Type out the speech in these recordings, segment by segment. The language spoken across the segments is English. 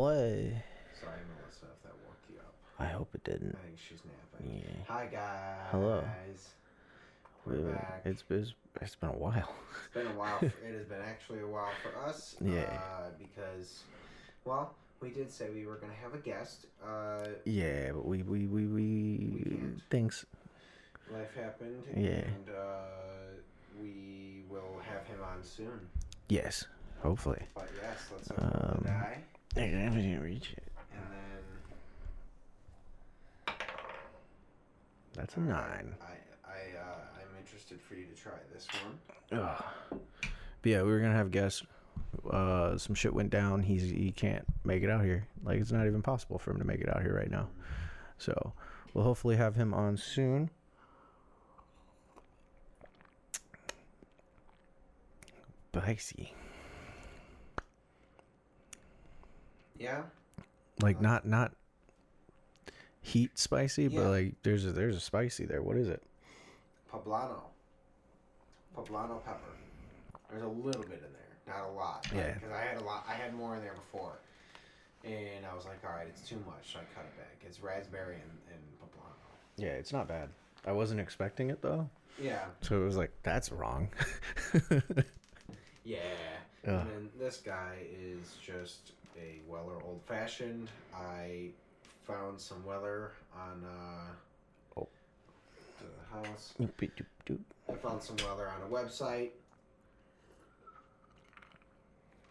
play. Sorry, Melissa, if that woke you up. I hope it didn't. I think she's napping. Yeah. Hi, guys. Hello. We're We- back. It's, it's it's been a while. It's been a while. For, it has been actually a while for us. Yeah. Uh, because, well, we did say we were going to have a guest. Uh, yeah, but we we we, We we things. life happened. Yeah. And uh, we will have him on soon. Yes, hopefully. But yes, let's hope Um, die. I didn't reach it. And then. That's a nine. I, I, uh, I'm interested for you to try this one. Ugh. But yeah, we were gonna have guests. Uh, some shit went down. He's he can't make it out here. Like it's not even possible for him to make it out here right now. So we'll hopefully have him on soon. Spicy, Yeah? like uh, not not heat spicy, Yeah. but like there's a, there's a spicy there. What is it? Poblano. Poblano pepper. There's a little bit in there, not a lot. Yeah. Because I had a lot. I had more in there before, and I was like, all right, it's too much, so I cut it back. It's raspberry and, and poblano. Yeah, it's not bad. I wasn't expecting it though, Yeah. so it was like that's wrong. Yeah. And then this guy is just a Weller old fashioned. I found some Weller on uh, Oh. the house. I found some Weller on a website.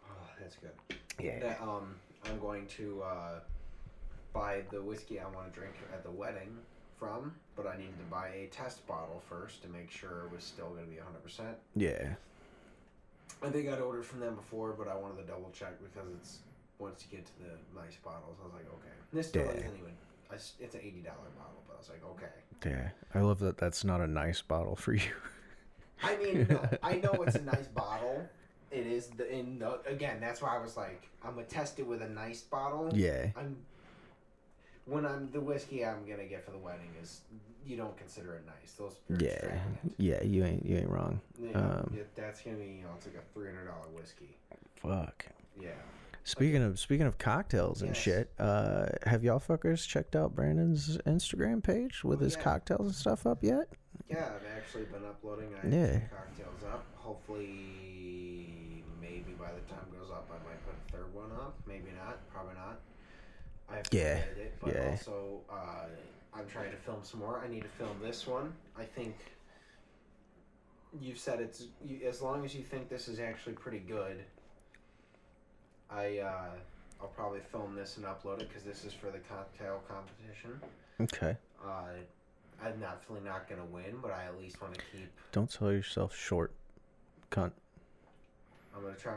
Oh, that's good. Yeah. That um, I'm going to uh, buy the whiskey I want to drink at the wedding from, but I needed to buy a test bottle first to make sure it was still going to be 100%. Yeah. I think I'd ordered from them before, but I wanted to double check because it's once you get to the nice bottles, I was like, okay. This still Yeah. isn't even. It's an eighty dollar bottle, but I was like, okay. Yeah, I love that. That's not a nice bottle for you. I mean, no, I know it's a nice bottle. It is the in the, again. That's why I was like, I'm gonna test it with a nice bottle. yeah, I'm when I'm the whiskey I'm gonna get for the wedding is you don't consider it nice. Those yeah, it. yeah. You ain't you ain't wrong. Yeah, Um, yeah, that's gonna be you know it's like a three hundred dollar whiskey. fuck. Yeah. Speaking of speaking of cocktails and Yes. shit, uh, have y'all fuckers checked out Brandon's Instagram page with Oh, his yeah. cocktails and stuff up yet? Yeah, I've actually been uploading. I Yeah. cocktails up. Hopefully, maybe by the time it goes up, I might put a third one up. Maybe not. Probably not. I have to Yeah, it, but yeah. also uh, I'm trying to film some more. I need to film this one. I think you've said it's you, as long as you think this is actually pretty good. I uh, I'll probably film this and upload it because this is for the cocktail competition. Okay. Uh, I'm definitely not gonna win, but I at least want to keep. Don't sell yourself short, cunt. I'm gonna try.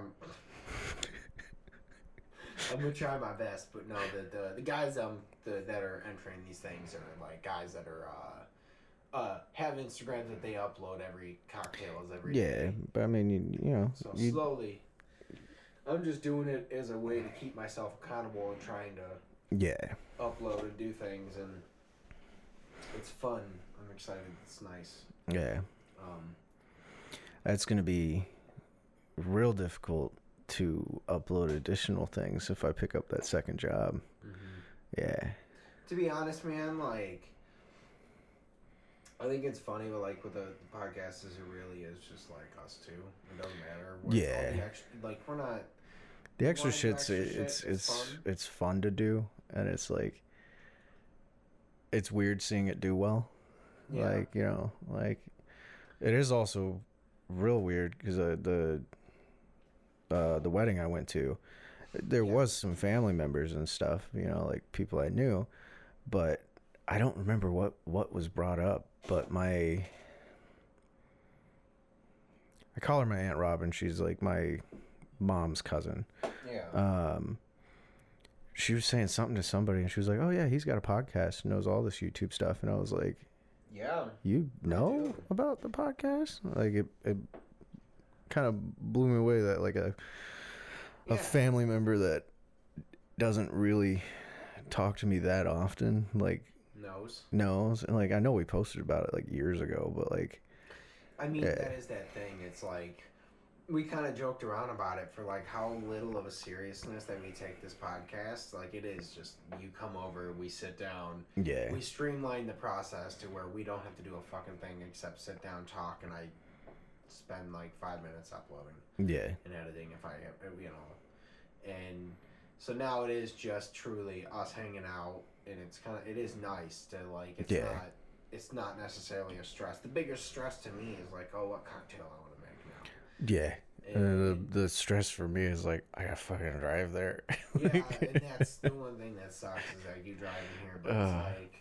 I'm gonna try my best, but no, the the, the guys um the, that are entering these things are like guys that are uh uh have Instagrams that they upload every cocktails every Yeah, day. but I mean, you, you know, So you, slowly, I'm just doing it as a way to keep myself accountable and trying to yeah, upload and do things, and it's fun. I'm excited. It's nice. yeah. Um, That's gonna be real difficult to upload additional things if I pick up that second job. Yeah, to be honest, man, like I think it's funny, but like with the, the podcast, is it really is just like us two. It doesn't matter. We're- Yeah. the extra- like we're not. the extra shit's extra it's shit is it's fun. it's fun to do, and it's like it's weird seeing it do well. Yeah. Like you know, like it is also real weird because uh, the uh, the wedding I went to, there Yeah. was some family members and stuff, you know, like people I knew, but I don't remember what what was brought up. But my I call her my aunt Robin. She's like my mom's cousin. Yeah. Um, she was saying something to somebody, and she was like, "Oh yeah, he's got a podcast, knows all this YouTube stuff." And I was like, yeah. you know about the podcast like it, it kind of blew me away that like a a Yeah. family member that doesn't really talk to me that often like Knows. knows and like i know we posted about it like years ago but like I mean, Yeah. that is that thing. It's like we kind of joked around about it for like how little of a seriousness that we take this podcast. Like it is just you come over, we sit down, Yeah. we streamline the process to where we don't have to do a fucking thing except sit down, talk, and I spend like five minutes uploading Yeah. and editing if I you know, and so now it is just truly us hanging out, and it's kind of it is nice to like it's Yeah. not it's not necessarily a stress. The biggest stress to me is like oh what cocktail I want to make now. Yeah. And- Uh, the the stress for me is like I gotta fucking drive there. Yeah, and that's the one thing that sucks is like you driving here, but Ugh. it's like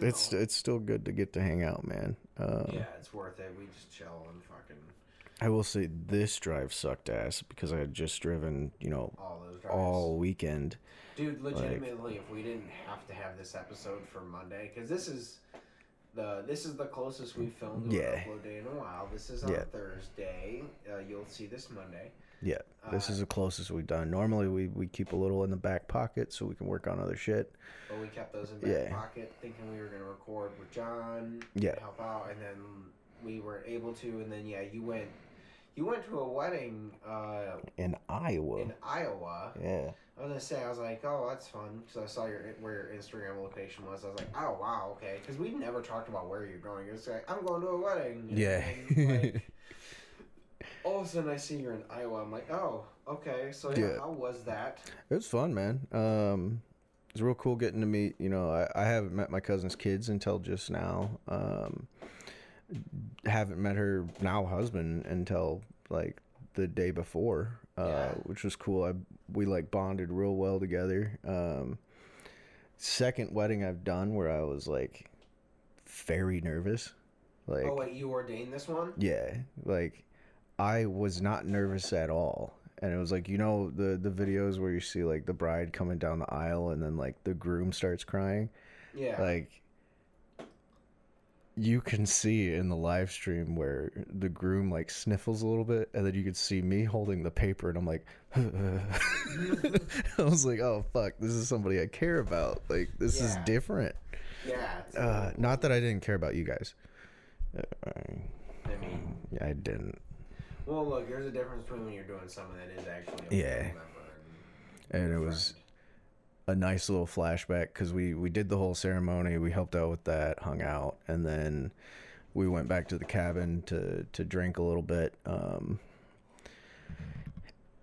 it's know, it's still good to get to hang out, man. Um, yeah, it's worth it. We just chill and fucking I will say this drive sucked ass because I had just driven, you know, all those all weekend. Dude, legitimately, if we didn't have to have this episode for Monday, because this is the this is the closest we've filmed to Yeah. upload day in a while. This is on Yeah. Thursday. Uh, you'll see this Monday. Yeah, this Uh, is the closest we've done. Normally, we, we keep a little in the back pocket so we can work on other shit. But we kept those in back Yeah. pocket, thinking we were gonna record with John. Yeah. Help out, and then we weren't able to. And then yeah, you went. You went to a wedding uh, In Iowa. in Iowa. yeah. I was gonna say, I was like, oh, that's fun because I saw your where your Instagram location was. I was like, oh wow, okay, because we never talked about where you're going. It's like I'm going to a wedding. Yeah. Like, all of a sudden, I see you're in Iowa. I'm like, oh, okay. So yeah, Yeah. how was that? It was fun, man. Um, it was real cool getting to meet. You know, I, I haven't met my cousin's kids until just now. Um, haven't met her now husband until like the day before, uh, Yeah. which was cool. I we like bonded real well together. Um, second wedding I've done where I was like very nervous. Like, oh wait, you ordained this one? yeah, like I was not nervous at all. And it was like, you know, the the videos where you see like the bride coming down the aisle and then like the groom starts crying. Yeah. Like you can see in the live stream where the groom like sniffles a little bit and then you could see me holding the paper and I'm like I was like, "Oh fuck, this is somebody I care about. Like this is different." yeah. Uh not that I didn't care about you guys. Uh, I, mean, I didn't. well, look, there's a difference between when you're doing something that is actually a Yeah. member and, it was. A nice little flashback because we we did the whole ceremony we helped out with that hung out and then we went back to the cabin to to drink a little bit um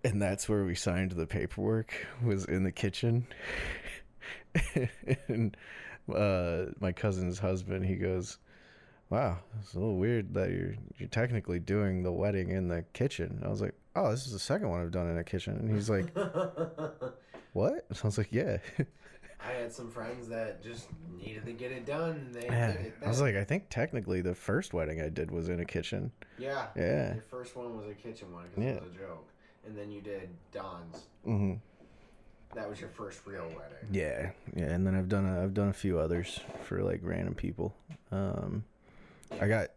and that's where we signed the paperwork was in the kitchen. And uh my cousin's husband he goes wow it's a little weird that you're you're technically doing the wedding in the kitchen. I was like oh this is the second one i've done in a kitchen. And he's like what i was like yeah I had some friends that just needed to get it done. They Yeah. did it. I was like, I think technically the first wedding I did was in a kitchen. yeah, Yeah. Your first one was a kitchen one because Yeah. it was a joke, and then you did Don's. Mm-hmm. That was your first real wedding. Yeah, yeah, and then I've done a, I've done a few others for like random people. Um, I got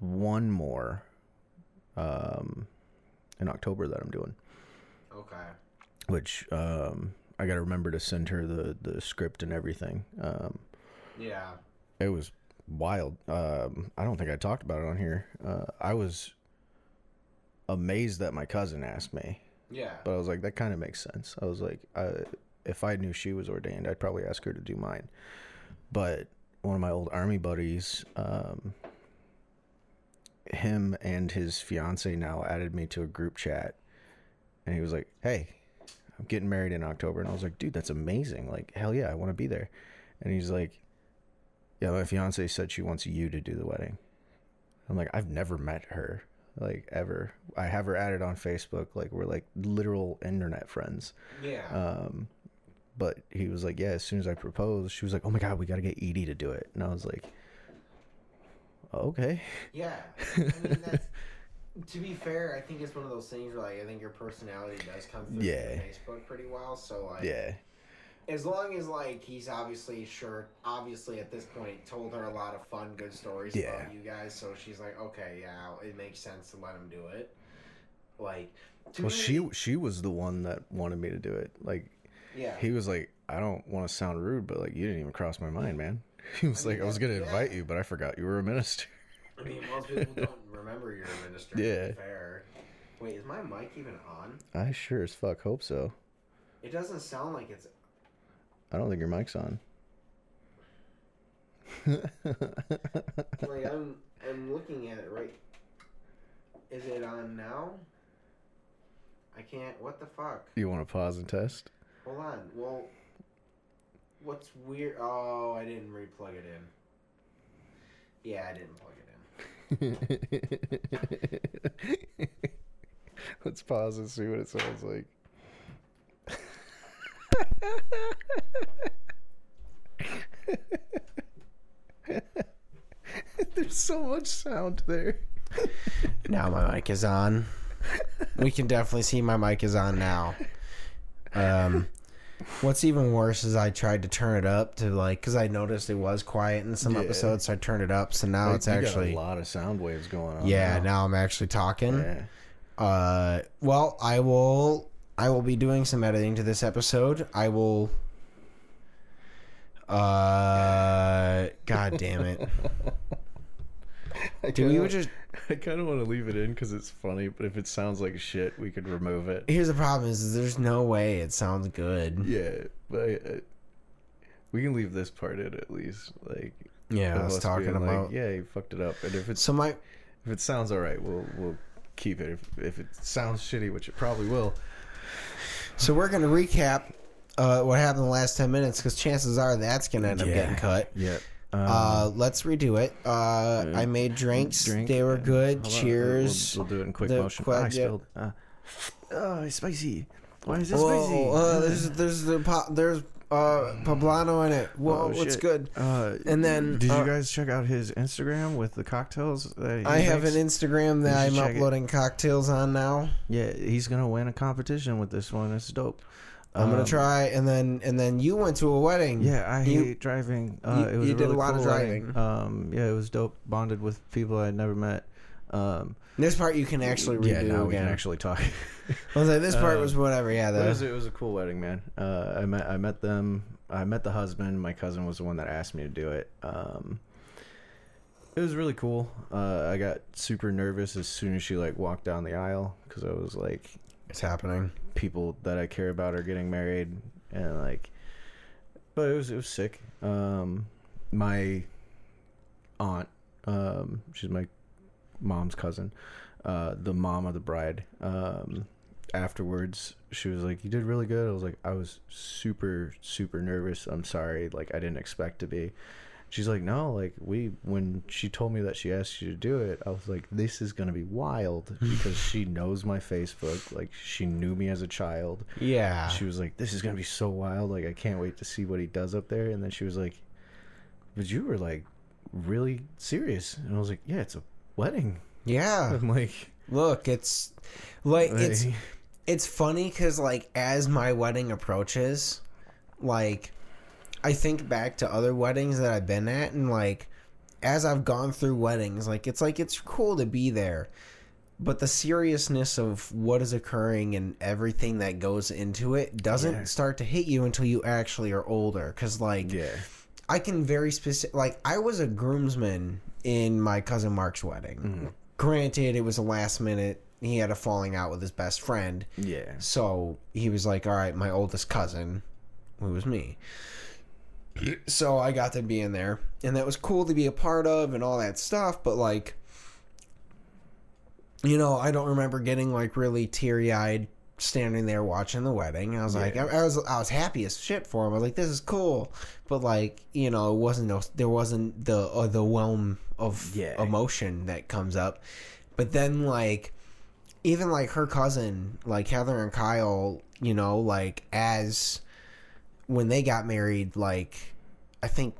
one more, um, in October that I'm doing, Okay. which um I got to remember to send her the the script and everything. Um, Yeah. it was wild. Um, I don't think I talked about it on here. Uh, I was amazed that my cousin asked me. Yeah. But I was like, that kind of makes sense. I was like, I, if I knew she was ordained, I'd probably ask her to do mine. But one of my old army buddies, um, him and his fiance now added me to a group chat, and he was like, "Hey, I'm getting married in October," and I was like, "Dude, that's amazing! Like, hell yeah, I want to be there." And he's like, "Yeah, my fiance said she wants you to do the wedding." I'm like, "I've never met her." like ever. I have her added on Facebook. Like we're like literal internet friends. Yeah. Um, but he was like, yeah. As soon as I proposed, she was like, oh my god, we got to get Edie to do it. And I was like, okay. yeah. I mean, that's, to be fair, I think it's one of those things where like I think your personality does come through Yeah. Facebook pretty well. So like, Yeah, as long as like he's obviously sure, obviously at this point told her a lot of fun, good stories Yeah. about you guys. So she's like, okay, yeah, it makes sense to let him do it. Like, to well, me- she she was the one that wanted me to do it. Like yeah, he was like, I don't want to sound rude, but like you didn't even cross my mind, man. He was I mean, like, I was gonna invite you, but I forgot you were a minister. I mean, most people don't remember your minister. Yeah. Fair. Wait, is my mic even on? I sure as fuck hope so. It doesn't sound like it's. I don't think your mic's on. Like I'm, I'm looking at it right. Is it on now? I can't. What the fuck? you want to pause and test? Hold on. Well, what's weird? Oh, I didn't replug it in. Yeah, I didn't plug it in. Let's pause and see what it sounds like. There's so much sound there. Now my mic is on. We can definitely see my mic is on now. Um, what's even worse is I tried to turn it up to like because I noticed it was quiet in some Yeah. episodes, so I turned it up. So now it's You got actually a lot of sound waves going on. yeah. now. Now I'm actually talking. Yeah. Uh, well, I will. I will be doing some editing to this episode. I will. Uh, god damn it! I Do we kinda- just? I kind of want to leave it in because it's funny, but if it sounds like shit, we could remove it. Here's the problem: is there's no way it sounds good. Yeah, but uh, we can leave this part in at least. Like, Yeah, I was talking like, about. yeah, you fucked it up. And if it's So my if it sounds all right, we'll we'll keep it. If if it sounds shitty, which it probably will. So we're gonna recap uh, what happened in the last ten minutes because chances are that's gonna end up getting cut. Yeah. Uh, let's redo it. Uh, I made drinks. drink. They were good. Hold on, Cheers. We'll, we'll do it in quick The motion. que- I yeah. spilled. Uh, oh, it's spicy. Why is it Whoa, spicy? uh, there's there's the po- there's uh poblano in it. Whoa, Oh, it's shit. good. Uh, And then, did uh, you guys check out his Instagram with the cocktails? That he I have makes? an Instagram that You I'm check it. uploading cocktails on now. Yeah, he's gonna win a competition with this one. It's dope. I'm gonna Um, try, and then and then you went to a wedding. Yeah, I You- hate driving. Uh, you- it was you did a really lot of cool wedding. driving. Um, yeah, it was dope. Bonded with people I would never met. Um, This part you can actually redo yeah, now we can actually talk. I was like, this part Uh, was whatever. Yeah, But it, was, it was a cool wedding, man. Uh, I met I met them. I met the husband. My cousin was the one that asked me to do it. Um, it was really cool. Uh, I got super nervous as soon as she like walked down the aisle because I was like, it's happening. people that I care about are getting married, and like, but it was it was sick. Um, my aunt, um, she's my mom's cousin, uh, the mom of the bride. Um, afterwards, she was like, "You did really good." I was like, "I was super super nervous. I'm sorry. Like, I didn't expect to be." She's like, no, like we when she told me that she asked you to do it, I was like, this is gonna be wild because she knows my Facebook, like she knew me as a child. Yeah. She was like, this is gonna be so wild, like I can't wait to see what he does up there. And then she was like, but you were like really serious, and I was like, yeah, it's a wedding. yeah. I'm like, Look, it's like it's it's funny because like as my wedding approaches, like I think back to other weddings that I've been at, and like as I've gone through weddings, like it's like it's cool to be there, but the seriousness of what is occurring and everything that goes into it doesn't Yeah. start to hit you until you actually are older. Because like yeah, I can very specific. Like I was a groomsman in my cousin Mark's wedding. Mm-hmm. Granted, it was a last minute. He had a falling out with his best friend, yeah, so he was like, "All right, my oldest cousin, who was me." So I got to be in there, and that was cool to be a part of, and all that stuff. But like, you know, I don't remember getting like really teary eyed standing there watching the wedding. I was like, I, Yeah. I was I was happy as shit for him. I was like, this is cool, but like, you know, it wasn't no, there wasn't the uh, the whelm of Yeah. emotion that comes up. But then like, even like her cousin, like Heather and Kyle, you know, like as when they got married, like I think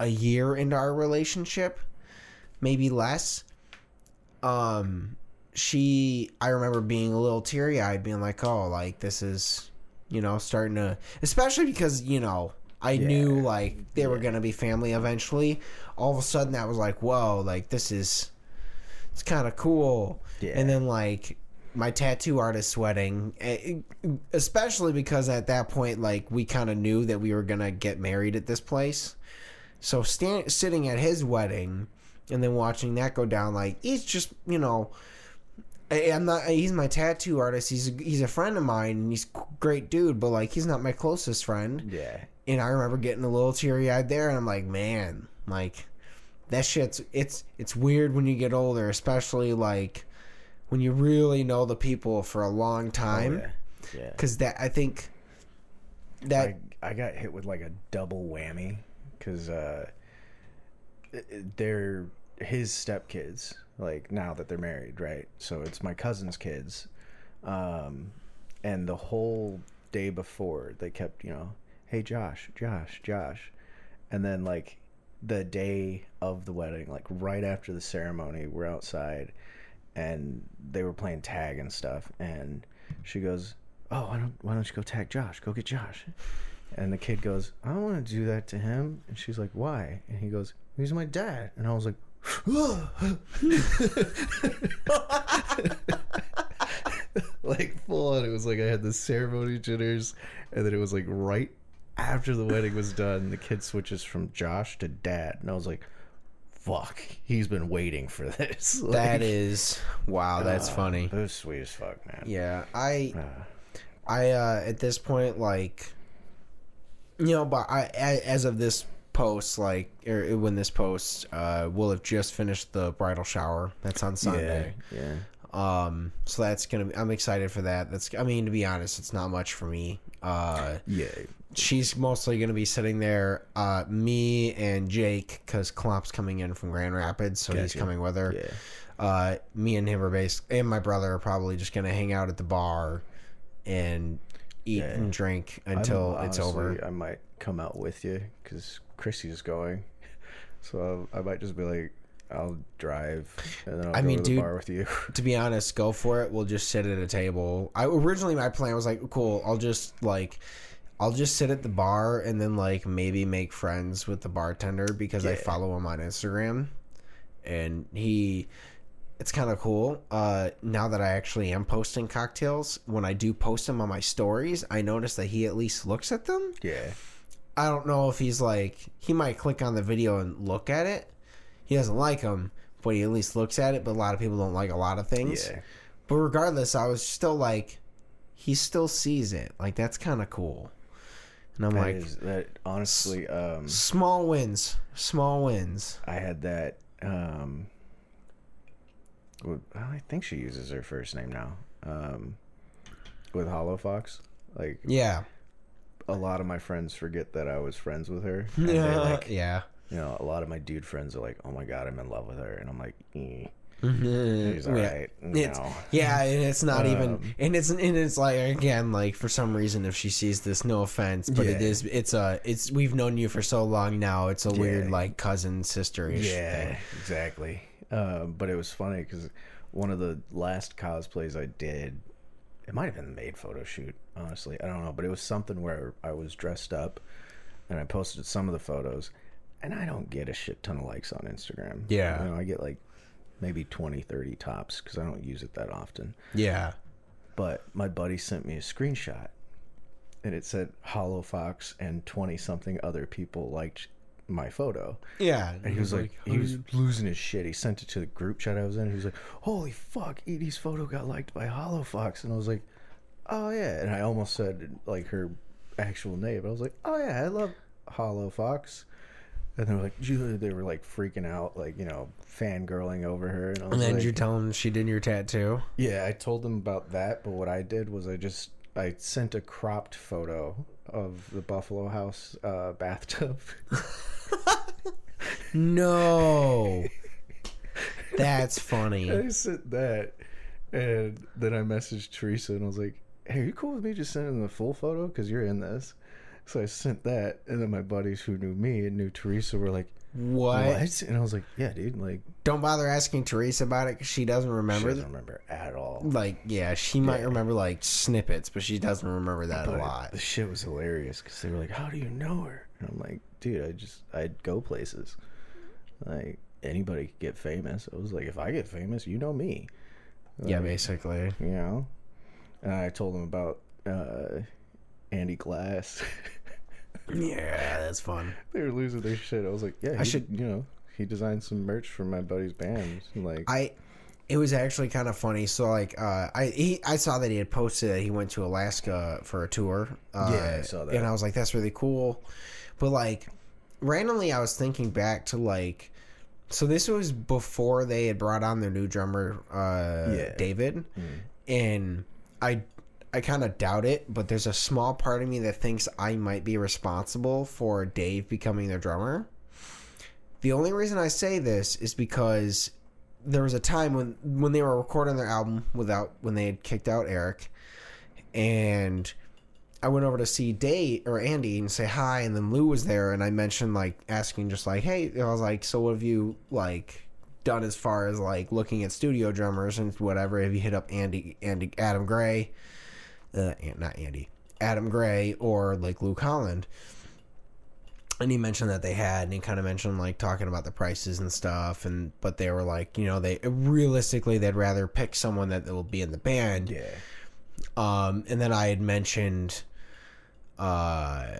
a year into our relationship, maybe less. Um, she, I remember being a little teary eyed, being like, "Oh, like this is, you know, starting to," especially because you know I knew like they were gonna be family eventually. All of a sudden, that was like, "Whoa, like this is." It's kind of cool. Yeah. And then like my tattoo artist's wedding, eh, especially because at that point, like we kind of knew that we were gonna get married at this place. So stand, sitting at his wedding and then watching that go down, like he's just you know. I'm not. He's my tattoo artist. He's a, he's a friend of mine, and he's a great dude. But like, he's not my closest friend. Yeah. And I remember getting a little teary eyed there, and I'm like, man, like that shit's it's it's weird when you get older, especially like when you really know the people for a long time. Oh, yeah. Yeah. Because that I think that I, I got hit with like a double whammy because uh, they're his stepkids. Like now that they're married, right? So it's my cousin's kids, um, and the whole day before they kept, you know, hey Josh, Josh, Josh, and then like the day of the wedding, like right after the ceremony, we're outside, and they were playing tag and stuff, and she goes, "Oh, why don't why don't you go tag Josh? Go get Josh." And the kid goes, "I don't want to do that to him." And she's like, "Why?" And he goes, "He's my dad." And I was like, like full on. It was like I had the ceremony jitters, and then it was like right after the wedding was done, the kid switches from Josh to dad, and I was like, "Fuck, he's been waiting for this." that Like, is wow. That's uh, funny. It was sweet as fuck, man. Yeah, I Uh, I uh at this point like you know, but I, as of this post like or when this post uh will have just finished the bridal shower. That's on Sunday. yeah, Um so that's to be I'm excited for that. That's I mean to be honest, it's not much for me. Uh yeah, she's mostly going to be sitting there uh me and Jake cuz Klopp's coming in from Grand Rapids, so he's coming with her. yeah. Uh, me and him are bas and my brother are probably just gonna hang out at the bar and eat Yeah. and drink I'm- until it's honestly, over. I might come out with you because Chrissy's going, so I might just be like, I'll drive and then I'll I go mean, to the dude- bar with you. To be honest, go for it. We'll just sit at a table. I originally my plan was like, cool. I'll just like, I'll just sit at the bar and then like maybe make friends with the bartender because I follow him on Instagram, and he. It's kind of cool. Uh, now that I actually am posting cocktails, when I do post them on my stories, I notice that he at least looks at them. yeah, I don't know if he's like he might click on the video and look at it. He doesn't like them, but he at least looks at it. But a lot of people don't like a lot of things. yeah. But regardless, I was still like, he still sees it. Like that's kind of cool. And I'm That like, is- that honestly, um, small wins, small wins. I had that. Um, well, I think she uses her first name now. Um, with Hollow Fox, like Yeah, a lot of my friends forget that I was friends with her. yeah, like, yeah. You know, a lot of my dude friends are like, "Oh my god, I'm in love with her," and I'm like, eh. Mhm. "She's Yeah. alright." It's, No. yeah, and it's not even, Um, and it's and it's like again, like for some reason, if she sees this, no offense, but it Yeah. is, it's a, it's we've known you for so long now. It's a weird like cousin sister ish Yeah, thing. exactly. Um, but it was funny because one of the last cosplays I did, it might have been the maid photo shoot. Honestly, I don't know, but it was something where I was dressed up, and I posted some of the photos, and I don't get a shit ton of likes on Instagram. Yeah. you know, I get like maybe 20, 30 tops because I don't use it that often. Yeah, But my buddy sent me a screenshot, and it said Hollow Fox and twenty something other people liked my photo. yeah. And he was like, "How he was losing his shit. He sent it to the group chat I was in. He was like, "Holy fuck, Edie's photo got liked by Hollow Fox," and I was like, "Oh yeah," and I almost said like her actual name. I was like, "Oh yeah, I love Hollow Fox," and they were like, they were like freaking out, like you know, fangirling over her, and I was and then like, you tell them she did your tattoo. "Yeah," I told them about that, but what I did was I just I sent a cropped photo of the Buffalo House uh, bathtub. No, that's funny. I sent that, and then I messaged Teresa and I was like, "Hey, are you cool with me just sending the full photo? Because you're in this." So I sent that, and then my buddies who knew me and knew Teresa were like, What? "What?" And I was like, "Yeah, dude. Like, Don't bother asking Teresa about it because she doesn't remember. she doesn't remember at all." like, yeah, she might remember like snippets, but she doesn't remember that But a lot. The shit was hilarious because they were like, "How do you know her?" And I'm like, "Dude, I just I'd go places. Like anybody could get famous. I was like, if I get famous, you know me. Yeah, basically. you know and i told them about uh andy glass Yeah, that's fun. they were losing their shit i was like yeah I should- you know he designed some merch for my buddy's band. Like, I it was actually kind of funny. So like uh, I he I saw that he had posted that he went to Alaska for a tour. Uh, Yeah, I saw that. and I was like, that's really cool. But like randomly, I was thinking back to like. So this was before they had brought on their new drummer, uh, Yeah. David, and I, I kind of doubt it. But there's a small part of me that thinks I might be responsible for Dave becoming their drummer. The only reason I say this is because there was a time when when they were recording their album without when they had kicked out Eric, and I went over to see Dave or Andy and say hi, and then Lou was there, and I mentioned like asking just like, hey, I was like, so what have you like done as far as like looking at studio drummers and whatever? Have you hit up Andy, Andy, Adam Gray, uh, not Andy, Adam Gray or like Luke Holland? and he mentioned that they had and he kind of mentioned like talking about the prices and stuff and but they were like you know they realistically they'd rather pick someone that will be in the band. Yeah, um and then i had mentioned uh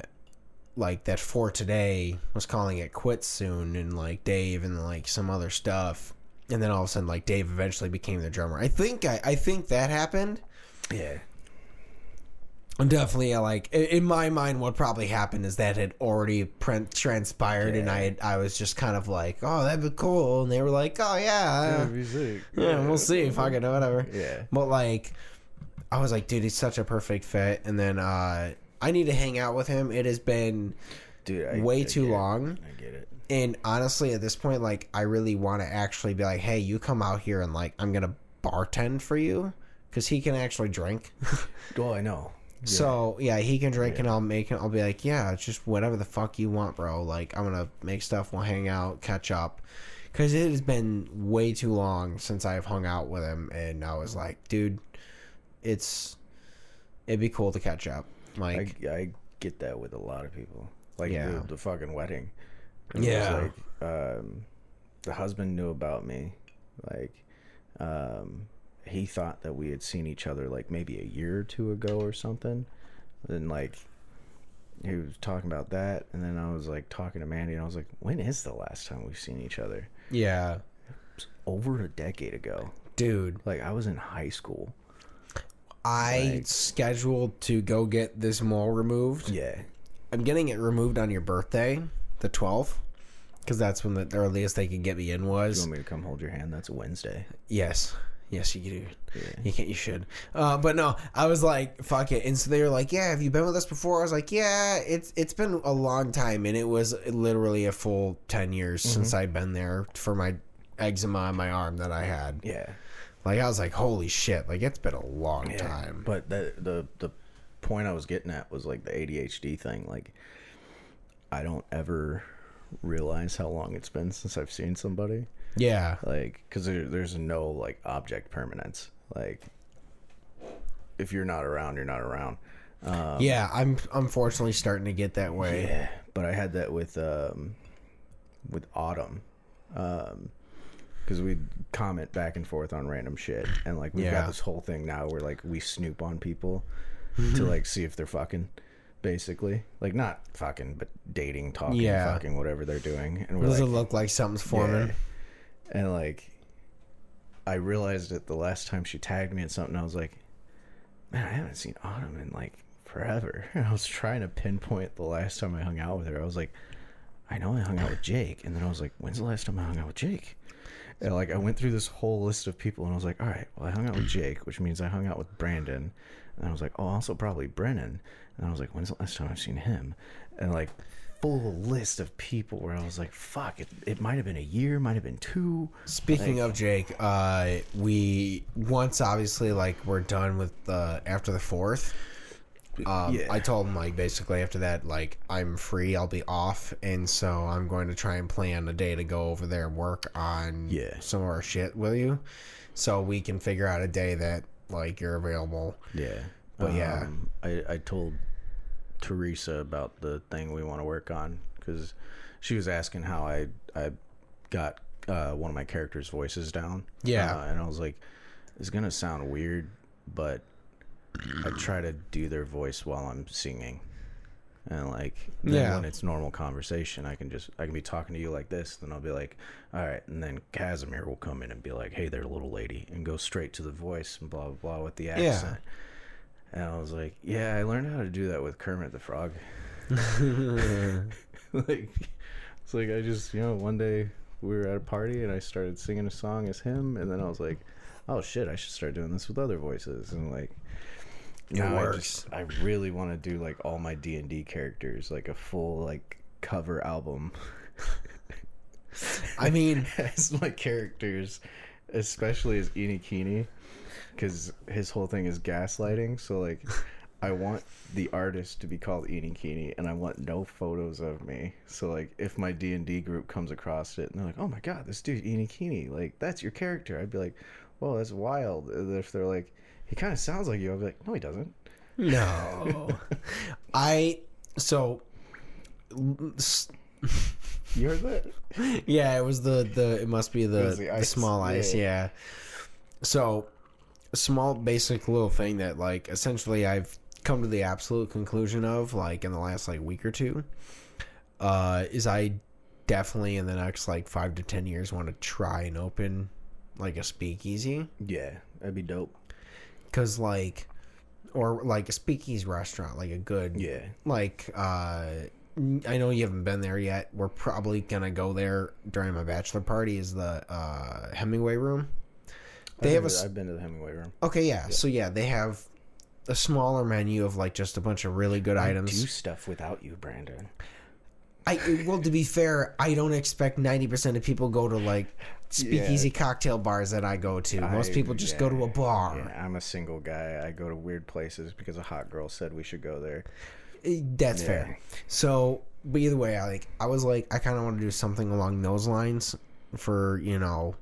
like that for today was calling it quits soon and like dave and like some other stuff. And then all of a sudden like dave eventually became the drummer. I think i, I think that happened. Yeah, Definitely, uh, like in my mind, what probably happened is that had already pre- transpired, and I had, I was just kind of like, "Oh, that'd be cool," and they were like, "Oh yeah, be sick. yeah, we'll see, fuck it, whatever." Yeah. But like, I was like, "Dude, he's such a perfect fit," and then uh, I need to hang out with him. It has been dude, I, way I too get it. long. I get it. And honestly, at this point, like, I really want to actually be like, "Hey, you come out here and like, I'm gonna bartend for you," because he can actually drink. Well, I know. So yeah, he can drink, and I'll make it. I'll be like, yeah, it's just whatever the fuck you want, bro. Like I'm gonna make stuff. We'll hang out, catch up, because it has been way too long since I've hung out with him, and I was like, dude, it's it'd be cool to catch up. Like I, I get that with a lot of people. Like Yeah. the, the fucking wedding. It was Yeah. Like, um, the husband knew about me. Like, um, he thought that we had seen each other like maybe a year or two ago or something. And like, he was talking about that, and then I was like talking to Mandy, and I was like, "When is the last time we've seen each other?" yeah, Over a decade ago. dude, Like I was in high school. I Like- scheduled to go get this mole removed. Yeah. I'm getting it removed on your birthday, the 12th, because that's when the earliest they could get me in was. You want me to come hold your hand? That's a Wednesday. Yes. Yes, you do. Yeah. You can't. You should. Uh, but no, I was like, "Fuck it." And so they were like, "Yeah, have you been with us before?" I was like, "Yeah, it's it's been a long time, and it was literally a full ten years Mm-hmm. since I'd been there for my eczema on my arm that I had. Yeah. Like I was like, "Holy shit!" Like it's been a long Yeah, time. But the the the point I was getting at was like the ADHD thing. Like, I don't ever realize how long it's been since I've seen somebody. Yeah, Like, because there, there's no like object permanence. Like, if you're not around, you're not around. Um, yeah. I'm unfortunately starting to get that way. Yeah, but I had that with um, with Autumn, um, because we comment back and forth on random shit, and like we've Yeah. got this whole thing now where like we snoop on people to like see if they're fucking, basically, like not fucking, but dating, talking, Yeah. fucking, whatever they're doing, and we're Does like, it look like something's forming? yeah. And like, I realized it the last time she tagged me in something, I was like, man, I haven't seen Autumn in like forever. I was trying to pinpoint the last time I hung out with her. I was like, I know I hung out with Jake, and then I was like, when's the last time I hung out with Jake? And like I went through this whole list of people, and I was like, all right, well I hung out with Jake, which means I hung out with Brandon, and I was like, oh, also probably Brennan, and I was like, when's the last time I've seen him? And like full list of people where I was like, fuck, it, it might have been a year, might have been two. Speaking of Jake, uh, we once obviously like we're done with the after the fourth. Um, Yeah. I told him like basically after that like I'm free, I'll be off, and so I'm going to try and plan a day to go over there and work on Yeah. some of our shit with you, so we can figure out a day that like you're available. Yeah. But yeah. Um, I, I told Teresa about the thing we want to work on because she was asking how I I got uh, one of my characters' voices down. Yeah. Uh, and I was like, it's gonna sound weird, but I try to do their voice while I'm singing. And like then Yeah. when it's normal conversation, I can just I can be talking to you like this, then I'll be like, all right, and then Casimir will come in and be like, hey there, little lady, and go straight to the voice and blah blah blah with the accent. And I was like, yeah, I learned how to do that with Kermit the Frog. like it's like I just you know one day we were at a party and I started singing a song as him, and then I was like, oh shit, I should start doing this with other voices, and like. It now I works. just- I really want to do like all my D and D characters, like a full like cover album I mean, as my characters, especially as Inikini, because his whole thing is gaslighting. So like, I want the artist to be called Inikini, and I want no photos of me. So like, if my D and D group comes across it and they're like, "Oh my god, this dude Inikini, like that's your character," I'd be like, "Well, that's wild." And if they're like, "He kind of sounds like you," I'd be like, "No, he doesn't." no. I so You heard that? yeah, it was the the it must be the, the the small ice, yeah. yeah. So a small basic little thing that like essentially I've come to the absolute conclusion of like in the last like week or two uh is I definitely in the next like 5 to 10 years want to try and open like a speakeasy Yeah, that'd be dope. cuz like or like a speakeasy restaurant like a good Yeah, like uh I know you haven't been there yet. We're probably gonna go there during my bachelor party. Is the uh, Hemingway room? They I've have been a I've been to the Hemingway room. okay, yeah. So yeah, they have a smaller menu of like just a bunch of really good I items. do stuff without you, Brandon. I well, to be fair, I don't expect ninety percent of people go to like speakeasy cocktail bars that I go to. Most I- people just go to a bar. Yeah, I'm a single guy. I go to weird places because a hot girl said we should go there. Eh, That's Yeah. fair. So, but either way, I like. I was like, I kind of want to do something along those lines for you know,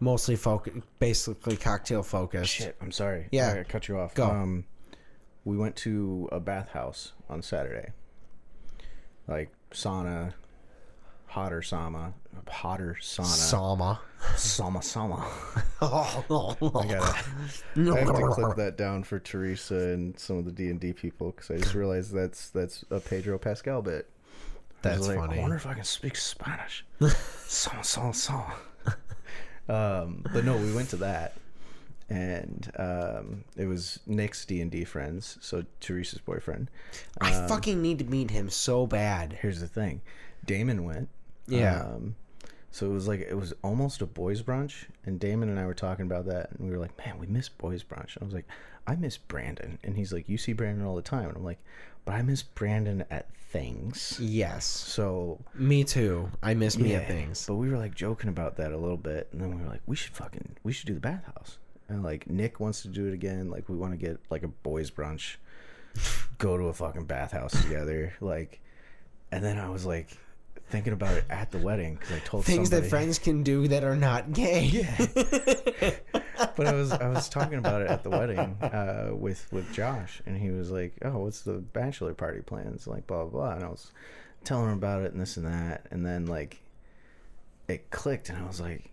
mostly focus, basically cocktail focused. Shit, I'm sorry. Yeah. I cut you off. Go. Um, we went to a bathhouse on Saturday. Like sauna, hotter sauna, hotter sauna, Sama. sama sama. I I gotta. I have to clip that down for Teresa and some of the D and D people because I just realized that's that's a Pedro Pascal bit. I That's like, funny. I wonder if I can speak Spanish. sama sama sama. Um, but no, we went to that, and um, it was Nick's D and D friends, so Teresa's boyfriend. I fucking need to meet him so bad. Here's the thing, Damon went. Yeah. Um, so it was like it was almost a boys brunch, and Damon and I were talking about that, and we were like, "Man, we miss boys brunch." And I was like, "I miss Brandon," and he's like, "You see Brandon all the time," and I'm like, "But I miss Brandon at things." Yes, So me too. I miss yeah, things. But we were like joking about that a little bit, and then we were like, "We should fucking we should do the bathhouse." And like Nick wants to do it again. Like we want to get like a boys brunch, go to a fucking bathhouse together. Like, and then I was like thinking about it at the wedding because I told Things somebody, that friends can do that are not gay. Yeah. but I was I was talking about it at the wedding uh, with with Josh, and he was like, "Oh, what's the bachelor party plans?" Like blah blah blah, and I was telling him about it and this and that, and then like it clicked, and I was like,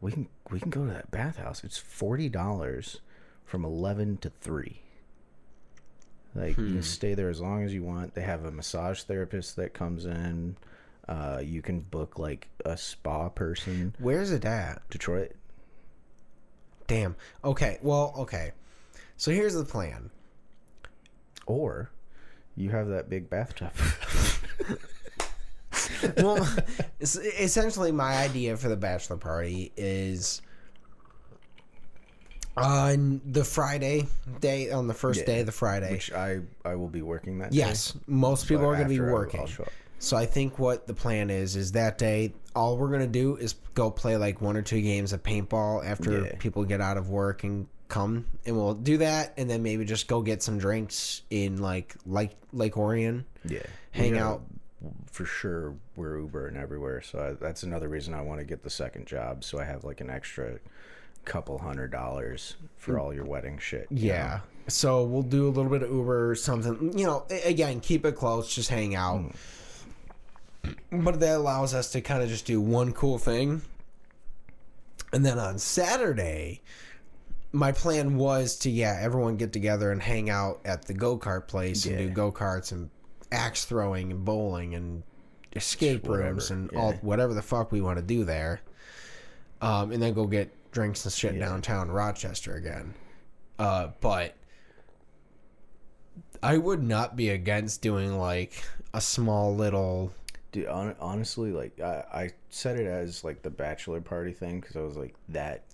"We can we can go to that bathhouse. It's forty dollars from eleven to three. Like you stay there as long as you want. They have a massage therapist that comes in. Uh, you can book like a spa person. Where's it at? Detroit. Damn. Okay. Well, okay. So here's the plan. Or you have that big bathtub. well, es- essentially, my idea for the bachelor party is on the Friday day, on the first Yeah. day of the Friday. Which I I will be working that. yes, most people but are going to be working. I'll show up. So I think what the plan is is that day, all we're going to do is go play like one or two games of paintball after Yeah. people get out of work and come, and we'll do that, and then maybe just go get some drinks in like like Lake Orion. Yeah, Hang out. for sure. We're Uber and everywhere, so I, that's another reason I want to get the second job, so I have like an extra couple hundred dollars for all your wedding shit. you Yeah. know? So we'll do a little bit of Uber or something. You know, again, keep it close, just hang out. Mm. But that allows us to kind of just do one cool thing. And then on Saturday, my plan was to yeah, everyone get together and hang out at the go-kart place and do go-karts and axe throwing and bowling and escape rooms Whatever, and all whatever the fuck we want to do there. Um, and then go get drinks and shit Yeah. downtown Rochester again. Uh, but I would not be against doing like a small little. Dude, hon- honestly, like I, I said it as like the bachelor party thing because I was like that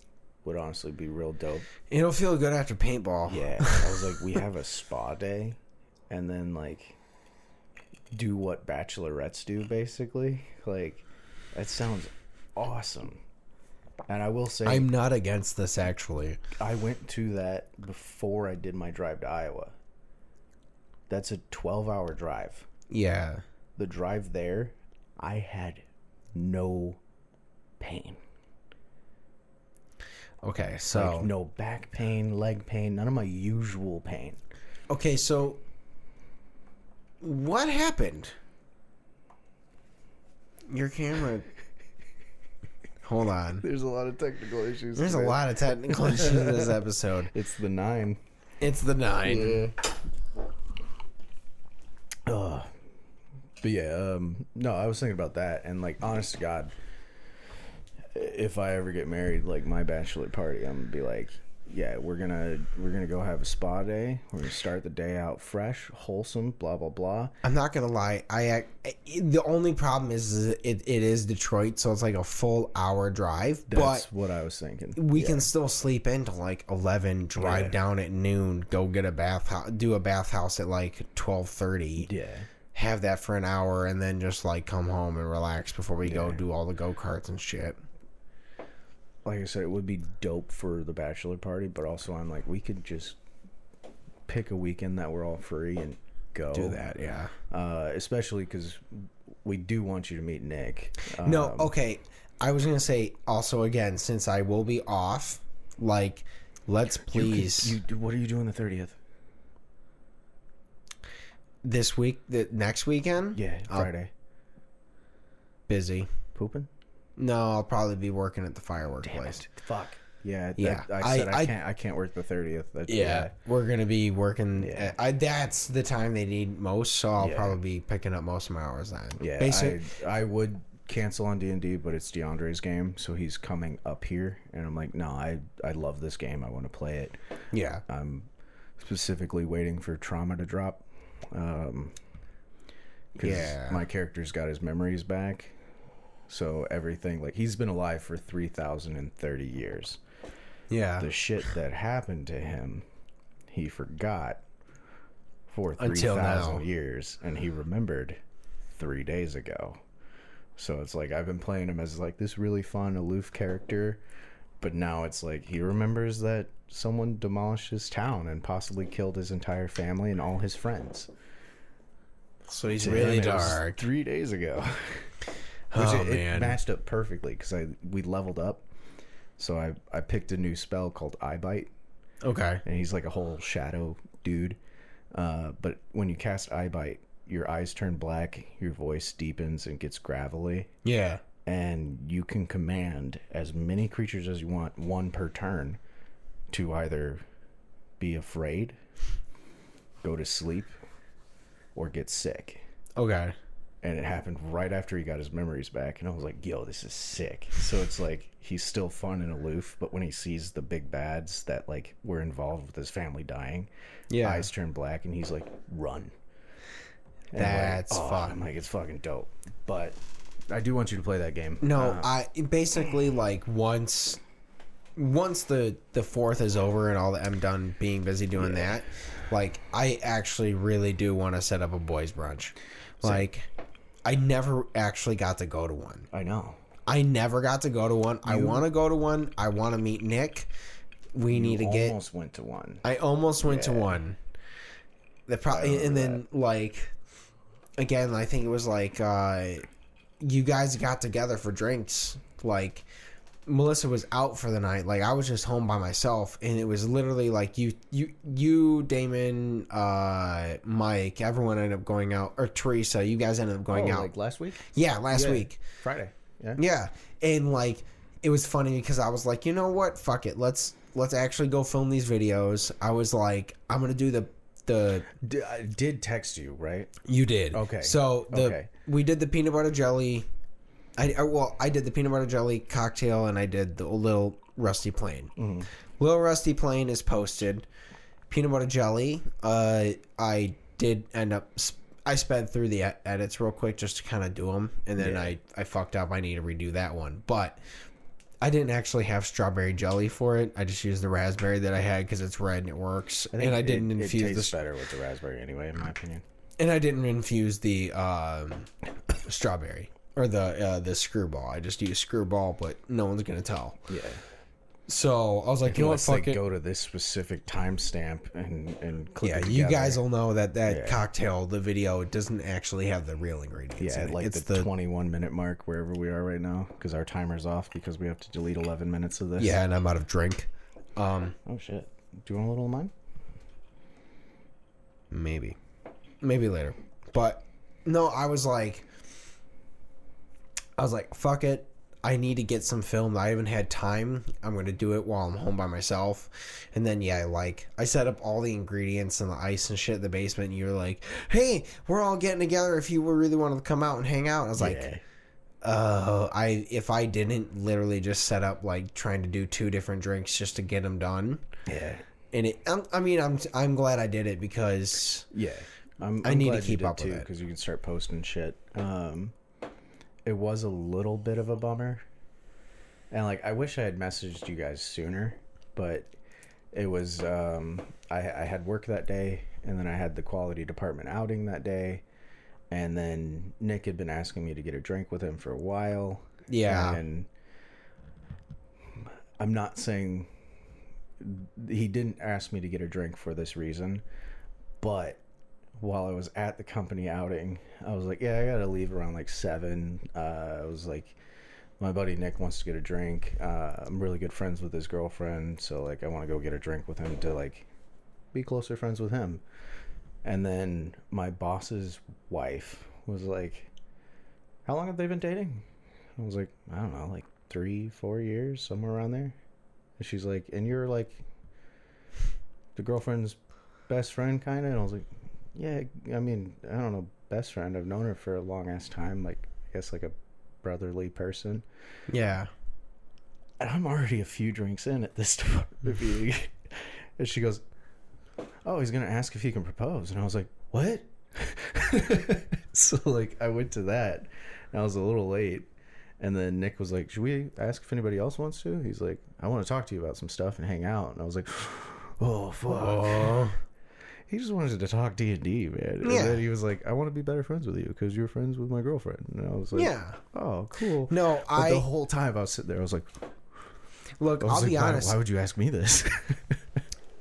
would honestly be real dope. It'll feel good after paintball. Yeah, I was like, we have a spa day, and then like do what bachelorettes do, basically. Like that sounds awesome. And I will say, I'm not against this actually. I went to that before I did my drive to Iowa. That's a 12 hour drive. Yeah. The drive there, I had no pain. Okay, so Like, no back pain, leg pain, none of my usual pain. okay, so what happened? Your camera. Hold on. There's a lot of technical issues. There's a lot of technical issues in this episode. It's the nine. It's the nine. Ugh. But yeah, um, no, I was thinking about that, and like, honest to God, if I ever get married, like my bachelor party, I'm gonna be like, yeah, we're gonna we're gonna go have a spa day. We're gonna start the day out fresh, wholesome, blah blah blah. I'm not gonna lie. I ac- the only problem is, is it, it is Detroit, so it's like a full hour drive. That's but what I was thinking. we Yeah. can still sleep into like 11 drive Yeah. down at noon go get a bath do a bathhouse at like 12.30 yeah. Have that for an hour and then just like come home and relax before we go do all the go-karts and shit. Like I said, it would be dope for the bachelor party, but also I'm like, we could just pick a weekend that we're all free and go. Do that yeah. Uh, especially because we do want you to meet Nick. Um, no okay. I was gonna say also again since i will be off like let's you please You, what are you doing the thirtieth? This week the next weekend Yeah, I'll- Friday. busy Pooping. no i'll probably be working at the firework place Fuck. Yeah. that- Yeah, I said I, I- I- can't. I can't work the thirtieth. Yeah, we're gonna be working. Yeah. Uh, I, that's the time they need most, so I'll Yeah. probably be picking up most of my hours then. Yeah. Basic. I, I would cancel on D and D, but it's DeAndre's game, so he's coming up here, and I'm like, no, I I love this game. I want to play it. yeah, I'm specifically waiting for trauma to drop. Um, cause Yeah. my character's got his memories back. So everything like he's been alive for 3030 years. yeah. The shit that happened to him, he forgot for 3000 years and he remembered 3 days ago. So it's like I've been playing him as like this really fun aloof character, but now it's like he remembers that someone demolished his town and possibly killed his entire family and all his friends. so he's really it dark. Three days ago, Oh, it, it man. matched up perfectly because I we leveled up. So I I picked a new spell called Eyebite, Okay. and he's like a whole shadow dude. Uh, but when you cast Eyebite, your eyes turn black, your voice deepens and gets gravelly, Yeah. and you can command as many creatures as you want, one per turn, to either be afraid, go to sleep, or get sick. Okay. And it happened right after he got his memories back, and I was like, "Yo, this is sick." So it's like he's still fun and aloof, but when he sees the big bads that like were involved with his family dying, Yeah. eyes turn black, and he's like, "Run." And I'm like, That's "Oh," fun. I'm like, it's fucking dope. But I do want you to play that game. No, Uh, I basically like once once the the fourth is over and all the I'm done being busy doing that, like I actually really do want to set up a boys brunch. Like I never actually got to go to one. I know. I never got to go to one. I want to go to one. I want to meet Nick. We need to get Almost went to one. I almost went to one. The probably and then like again, I think it was like uh you guys got together for drinks. Like Melissa was out for the night. Like I was just home by myself, and it was literally like you, you, you, Damon, uh, Mike, everyone ended up going out, or Teresa. You guys ended up going Oh, out. like last week, yeah, last Yeah. week. Friday. Yeah. Yeah, and like it was funny because I was like, you know what, fuck it, let's let's actually go film these videos. I was like, I'm gonna do the the D- I did text you, right? you did Okay. So the Okay. we did the peanut butter jelly. I, I well I did the peanut butter jelly cocktail and I did the little rusty plane. Mm-hmm. Little rusty plane is posted. Peanut butter jelly. Uh, I did end up. sp- I sped through the edits real quick just to kind of do them, and then Yeah. I I fucked up. I need to redo that one, but I didn't actually have strawberry jelly for it. I just used the raspberry that I had because it's red and it works. think and I didn't it, infuse it the tastes better with the raspberry anyway, in my opinion. and I didn't infuse the um, strawberry or the uh, the screwball. I just use screwball, but no one's gonna tell. Yeah. So I was like, you know what, fuck it. go to this specific timestamp and and click Yeah, it you guys will know that that Yeah. cocktail, the video, it doesn't actually have the real ingredients. Yeah, in it. like it's the, 21 minute mark wherever we are right now because our timer's off because we have to delete 11 minutes of this. yeah, and I'm out of drink. Um, Oh shit. Do you want a little of mine? maybe, maybe later. But no, I was like, I was like, fuck it. I need to get some film. I haven't had time. I'm gonna do it while I'm home by myself. And then yeah, like I set up all the ingredients and the ice and shit in the basement. And you're like, hey, we're all getting together. If you really wanted to come out and hang out, I was like, yeah. uh, I if I didn't literally just set up like trying to do two different drinks just to get them done. Yeah. And it, I'm, I mean, I'm I'm glad I did it because Yeah. I'm, I I'm need to glad you keep up with too it. because you can start posting shit. Um, it was a little bit of a bummer, and like I wish I had messaged you guys sooner, but it was um, I, I had work that day, and then I had the quality department outing that day, and then Nick had been asking me to get a drink with him for a while. Yeah. and I'm not saying he didn't ask me to get a drink for this reason, but while I was at the company outing, I was like, yeah, I gotta leave around like seven. Uh, I was like, my buddy Nick wants to get a drink. Uh, I'm really good friends with his girlfriend, so like, I want to go get a drink with him to like be closer friends with him. And then my boss's wife was like, "How long have they been dating?" I was like, "I don't know, like three, four years, somewhere around there." And she's like, "And you're like the girlfriend's best friend, kind of?" And I was like, "Yeah, I mean, I don't know, best friend. I've known her for a long ass time. Like, I guess like a brotherly person." yeah, And I'm already a few drinks in at this department meeting. and she goes, Oh, he's going to ask if he can propose. And I was like, What? so, like, I went to that and I was a little late. And then Nick was like, Should we ask if anybody else wants to? He's like, I want to talk to you about some stuff and hang out. And I was like, Oh, fuck. He just wanted to talk D and D, man. And Yeah. then he was like, "I want to be better friends with you because you're friends with my girlfriend." And I was like, yeah. oh, cool." No, But I the whole time I was sitting there, I was like, look. Was I'll like, be why, honest. Why would you ask me this?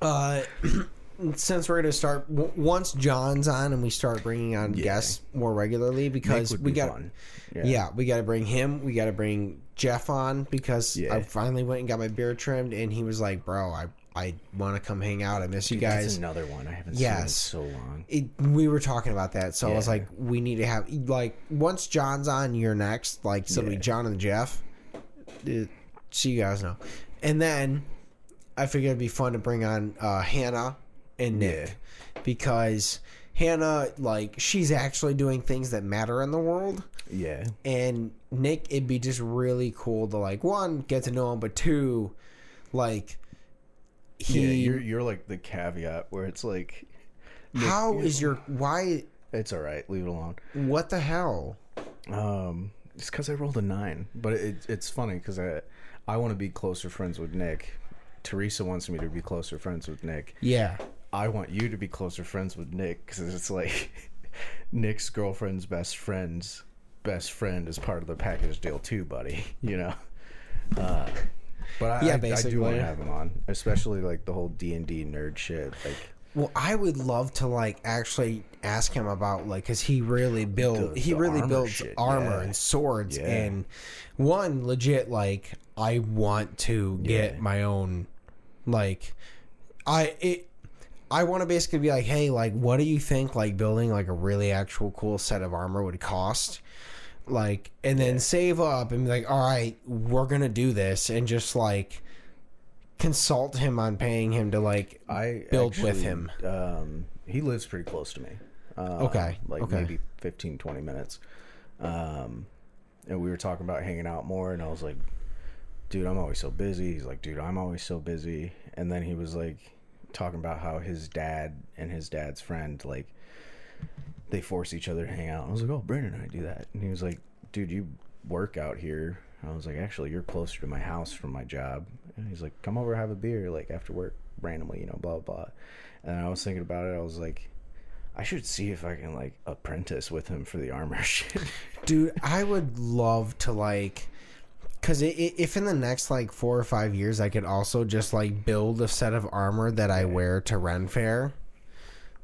Uh, since we're gonna start w- once John's on and we start bringing on Yeah. guests more regularly because we got fun. yeah. we got to bring him. We got to bring Jeff on because Yeah. I finally went and got my beard trimmed and he was like, "Bro, I I want to come hang out. I miss you Dude, that's guys." another one I haven't Yes. seen in so long. It, we were talking about that, so I was like, "We need to have like once John's on, you're next." Like, so it'll be Yeah. John and Jeff. Uh, so you guys know, and then I figured it'd be fun to bring on uh, Hannah and Nick because Hannah, like, she's actually doing things that matter in the world, Yeah, and Nick, it'd be just really cool to like one get to know him, but two, like, he. yeah. You're you're like the caveat where it's like, how is your why? it's all right, leave it alone. What the hell? Um, it's because I rolled a nine, but it, it's funny because I I want to be closer friends with Nick. Teresa wants me to be closer friends with Nick. Yeah. I want you to be closer friends with Nick because it's like Nick's girlfriend's best friend's best friend is part of the package deal too, buddy. You know. Uh, but I, Yeah, I, I do want to have him on, especially like the whole D and D nerd shit. Like, Well, I would love to like actually ask him about like because he really build The- he really armor builds shit, armor yeah. and swords Yeah. and one legit like I want to get Yeah. my own like I it I want to basically be like hey like what do you think like building like a really actual cool set of armor would cost like and then save up and be like all right we're gonna do this and just like consult him on paying him to like I build with him. Um, he lives pretty close to me. Uh, Okay, like okay. maybe 15, 20 minutes. Um, and we were talking about hanging out more, and I was like, "Dude, I'm always so busy." He's like, "Dude, I'm always so busy." And then he was like talking about how his dad and his dad's friend like they force each other to hang out. I was like, "Oh, Brandon and I do that," and he was like, "Dude, you work out here." I was like, "Actually, you're closer to my house from my job." And he's like, "Come over, have a beer, like after work, randomly, you know, blah blah." And I was thinking about it. I was like, I should see if I can like apprentice with him for the armor shit. Dude, I would love to like, cause if in the next like four or five years I could also just like build a set of armor that I wear to Ren Fair,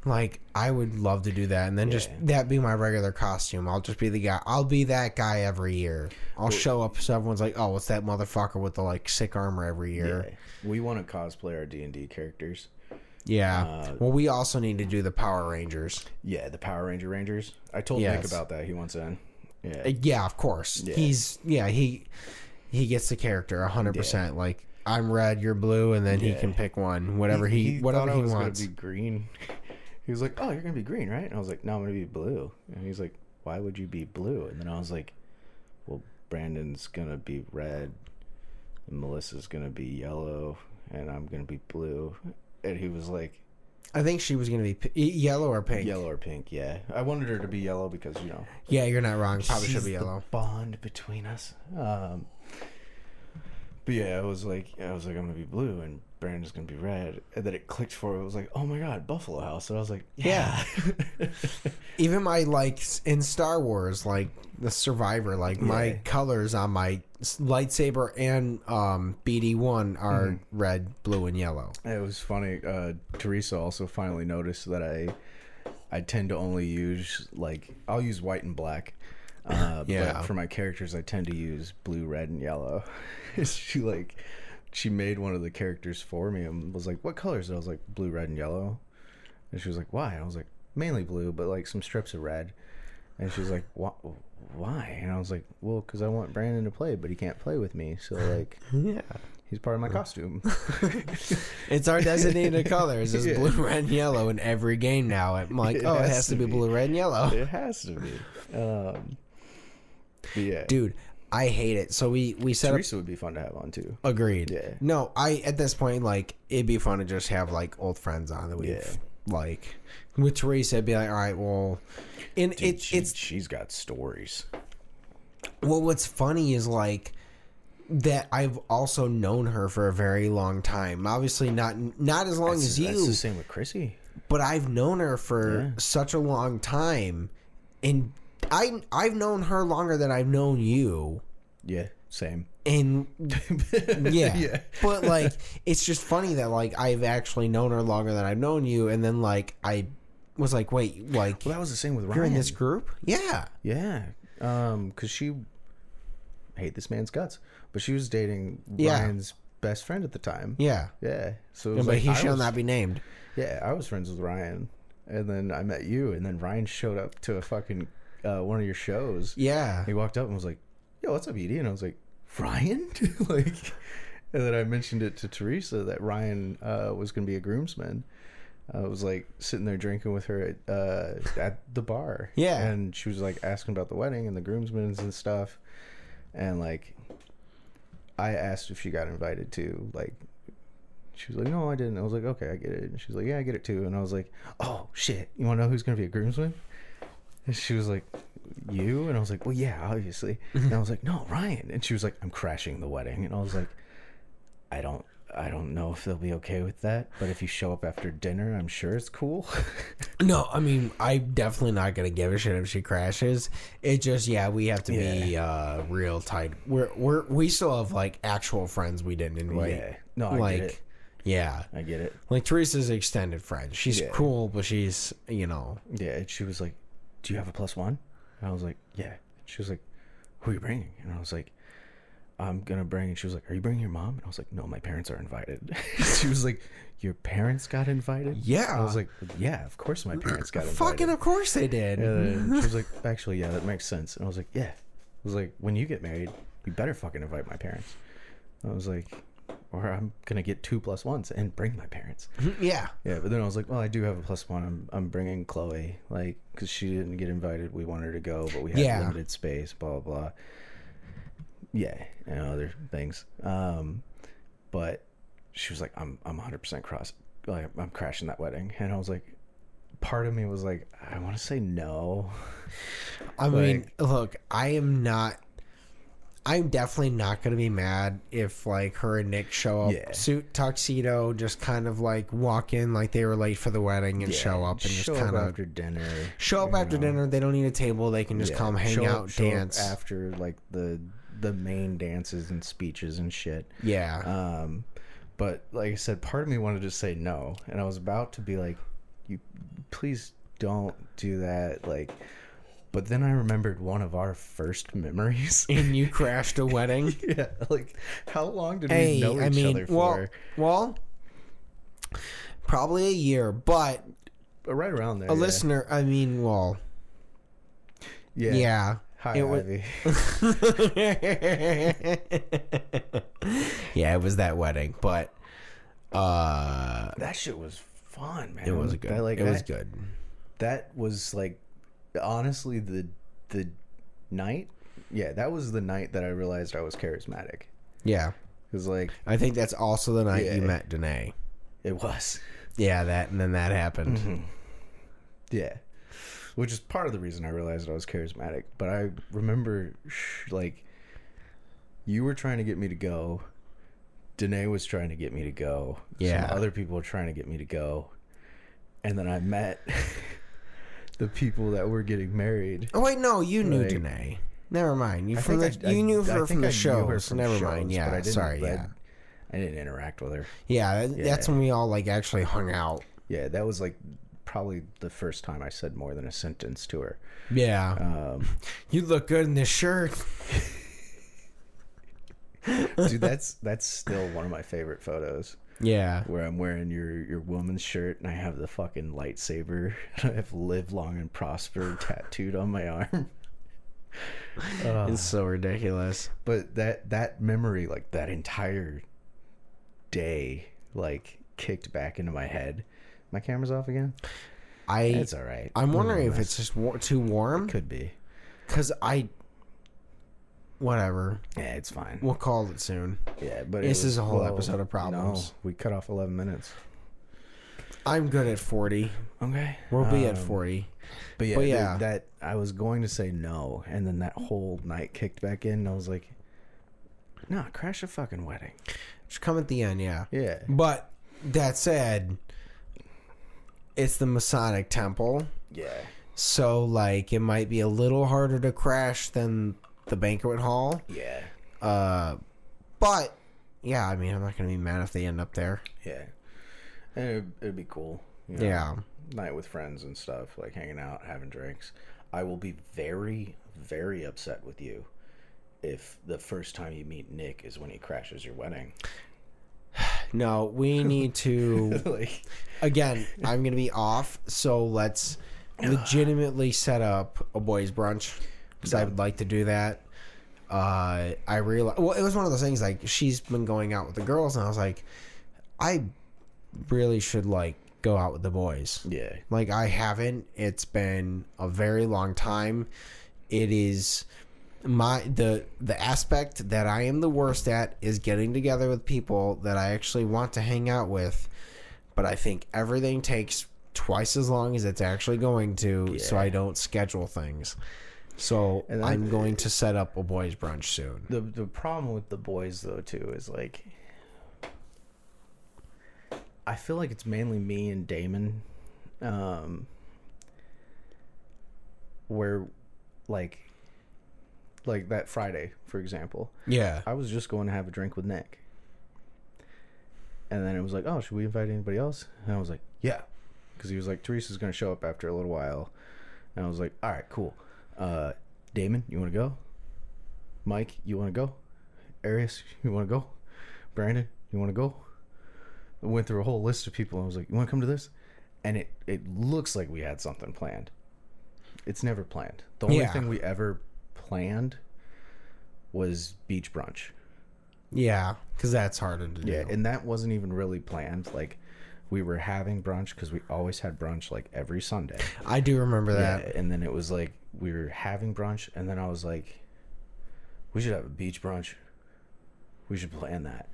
like I would love to do that, and then just that be my regular costume. I'll just be the guy. I'll be that guy every year. I'll show up so everyone's like, "Oh, it's that motherfucker with the like sick armor every year." We want to cosplay our D and D characters. Yeah. Uh, well, we also need to do the Power Rangers. Yeah, the Power Ranger Rangers. I told Yes. Nick about that. He wants in. Yeah, Uh, Yeah, of course. Yeah. He's yeah he he gets the character hundred percent. Like I'm red, you're blue, and then he can pick one, whatever he, whatever thought I he wants. Be green. He was like, "Oh, you're gonna be green, right?" And I was like, "No, I'm gonna be blue." And he's like, "Why would you be blue?" And then I was like, "Well, Brandon's gonna be red, and Melissa's gonna be yellow, and I'm gonna be blue." And he was like, I think she was gonna be p- yellow or pink. Yellow or pink, yeah. I wanted her to be yellow because you know Yeah, you're not wrong. Probably should be the yellow. bond between us. Um, but yeah, I was like, I was like, I'm gonna be blue and Brandon's gonna be red, and then it clicked for it. It was like, oh my god, Buffalo House, and I was like, yeah, Even my like in Star Wars, like the Survivor, like my Yeah. colors on my lightsaber and um BD one are Mm-hmm. red, blue, and yellow. It was funny. Uh, Teresa also finally noticed that I, I tend to only use like I'll use white and black. Uh, Yeah. But for my characters, I tend to use blue, red, and yellow. she like, she made one of the characters for me and was like, "What colors?" And I was like, "Blue, red, and yellow." And she was like, "Why?" And I was like, "Mainly blue, but like some strips of red." And she was like, "Why?" And I was like, "Well, because I want Brandon to play, but he can't play with me. So like, Yeah, he's part of my costume." it's our designated colors is Yeah. blue, red, and yellow in every game now. I'm like, It oh, it has has to be be. blue, red, and yellow. It has to be. Um, yeah, Dude, I hate it. So we we set up Teresa would be fun to have on too. Agreed. Yeah. No, I at this point like it'd be fun to just have like old friends on that we've Yeah. like with Teresa. It'd be like, all right, well, and Dude, it, she, it's she's got stories. well, what's funny is like that I've also known her for a very long time. Obviously, not not as long That's, as that's you, the same with Chrissy. but I've known her for Yeah. such a long time, and I I've known her longer than I've known you. Yeah, same. And yeah. Yeah. but like it's just funny that like I've actually known her longer than I've known you, and then like I was like, wait, like Well, that was the same with Ryan. you're in this group? Yeah, Yeah, um, because she hate this man's guts, but she was dating Yeah. Ryan's best friend at the time. yeah. Yeah, so it Yeah, but like, he I shall was- not be named. Yeah, I was friends with Ryan, and then I met you, and then Ryan showed up to a fucking uh, one of your shows. Yeah, He walked up and was like, "Yo, what's up, Edie?" And I was like, "Ryan?" like, and then I mentioned it to Teresa that Ryan uh, was going to be a groomsman. I was like sitting there drinking with her at, uh, at the bar. Yeah. and she was like asking about the wedding and the groomsmen and stuff, and like, I asked if she got invited to like. She was like, "No, I didn't." I was like, "Okay, I get it." And she was like, "Yeah, I get it too." And I was like, "Oh shit! You want to know who's gonna be a groomsman?" And she was like, "You?" And I was like, "Well, yeah, obviously." And I was like, "No, Ryan." And she was like, "I'm crashing the wedding." And I was like, "I don't, I don't know if they'll be okay with that, but if you show up after dinner, I'm sure it's cool." no, I mean I'm definitely not gonna give a shit if she crashes. It just yeah, we have to be uh real tight. We're we're we still have like actual friends we didn't invite. yeah, no, I like get it. yeah, I get it. like Teresa's extended friend. She's Yeah. cool, but she's you know Yeah, she was like, "Do you have a one?" And I was like, "Yeah." She was like, "Who are you bringing?" And I was like, "I'm gonna bring." And she was like, "Are you bringing your mom?" And I was like, "No, my parents are invited." she was like, "Your parents got invited?" Yeah. I was like, "Yeah, of course my parents got invited." fucking of course they did. And she was like, "Actually, yeah, that makes sense." And I was like, "Yeah." I was like, "When you get married, you better fucking invite my parents." I was like, or I'm gonna get two plus ones and bring my parents. yeah. Yeah, but then I was like, well, I do have a plus one. I'm I'm bringing Chloe, like, because she didn't get invited. We wanted her to go, but we had Yeah. limited space. Blah blah blah. Yeah, and other things. Um, but she was like, I'm I'm 100 percent cross. Like, I'm crashing that wedding, and I was like, part of me was like, I want to say no. I mean, look, I am not. I'm definitely not going to be mad if like her and Nick show up Yeah. suit tuxedo, just kind of like walk in like they were late for the wedding and Yeah, show up and show just kind up of after dinner. show up after know. dinner. They don't need a table. They can just Yeah, come hang show out, up dance. after like the the main dances and speeches and shit. yeah. Um, but like I said, part of me wanted to say no, and I was about to be like, "You, please don't do that." Like, but then I remembered one of our first memories. and you crashed a wedding. yeah, like how long did hey, we know each I mean, other for? well, probably a year, but right around there. a yeah. listener. I mean, well, Yeah. yeah. Hi, It Ivy. yeah, it was that wedding, but uh that shit was fun, man. it was good. Like it was good. that was like honestly the the night yeah that was the night that i realized i was charismatic Yeah. because like I think that's also the night you Yeah. met Danae. it was Yeah, that and then that happened. Mm-hmm. yeah which is part of the reason i realized i was charismatic but i remember sh- like you were trying to get me to go Danae was trying to get me to go Yeah. some other people were trying to get me to go and then i met the people that were getting married Oh wait, no, you knew Like- Danae. Never mind. You I from the I- you knew I her from the show. knew her shows. from Never shows, mind. Yeah, sorry. Yeah, I didn't interact with her. yeah, that- That's when we all like actually hung out. Yeah, that was like probably the first time I said more than a sentence to her. Yeah, Um, you look good in this shirt. dude, that's that's still one of my favorite photos Yeah, where I'm wearing your your woman's shirt and I have the fucking lightsaber. I have "Live Long and Prosper" tattooed on my arm. Uh, it's so ridiculous. but that that memory, like that entire day, like kicked back into my head. My camera's off again. I It's all right. I'm wondering if it's just war- too warm could be. because I. Whatever. Yeah, it's fine. We'll call it soon. Yeah, but This is a whole well, episode of problems. No, we cut off eleven minutes. I'm good at 40. Okay, We'll be at Um, 40. But yeah, but yeah. that I was going to say no, and then that whole night kicked back in. And I was like, "Nah, crash a fucking wedding." Just come at the end, yeah. Yeah, But that said, it's the Masonic Temple. yeah, So, like, it might be a little harder to crash than the banquet hall. yeah, Uh, but, yeah, I mean, I'm not going to be mad if they end up there. yeah. And it'd, it'd be cool. you know, Yeah. night with friends and stuff, like hanging out, having drinks. I will be very, very upset with you if the first time you meet Nick is when he crashes your wedding. No, we need to. like, Again, I'm going to be off. So, let's legitimately set up a boys' brunch because I would like to do that. Uh, I realized, well, it was one of those things like she's been going out with the girls, and I was like, I really should like go out with the boys. yeah, Like I haven't. It's been a very long time. It is my the the aspect that I am the worst at is getting together with people that I actually want to hang out with. But I think everything takes twice as long as it's actually going to, so I don't schedule things. So I'm going to set up a boys brunch soon. the the problem with the boys though too is like I feel like it's mainly me and Damon um where like like that Friday for example. Yeah. I was just going to have a drink with Nick. And then it was like oh should we invite anybody else? And I was like yeah. Because he was like Teresa's gonna show up after a little while. And I was like all right cool uh Damon you want to go Mike, you want to go? Arius, you want to go? Brandon, you want to go? I went through a whole list of people and I was like, you want to come to this? And it, it looks like we had something planned. It's never planned. The only Yeah. thing we ever planned was beach brunch. Yeah, because that's harder to do. Yeah, and that wasn't even really planned. Like, we were having brunch because we always had brunch like every Sunday. I do remember that. Yeah, and then it was like we were having brunch, and then I was like, we should have a beach brunch. We should plan that.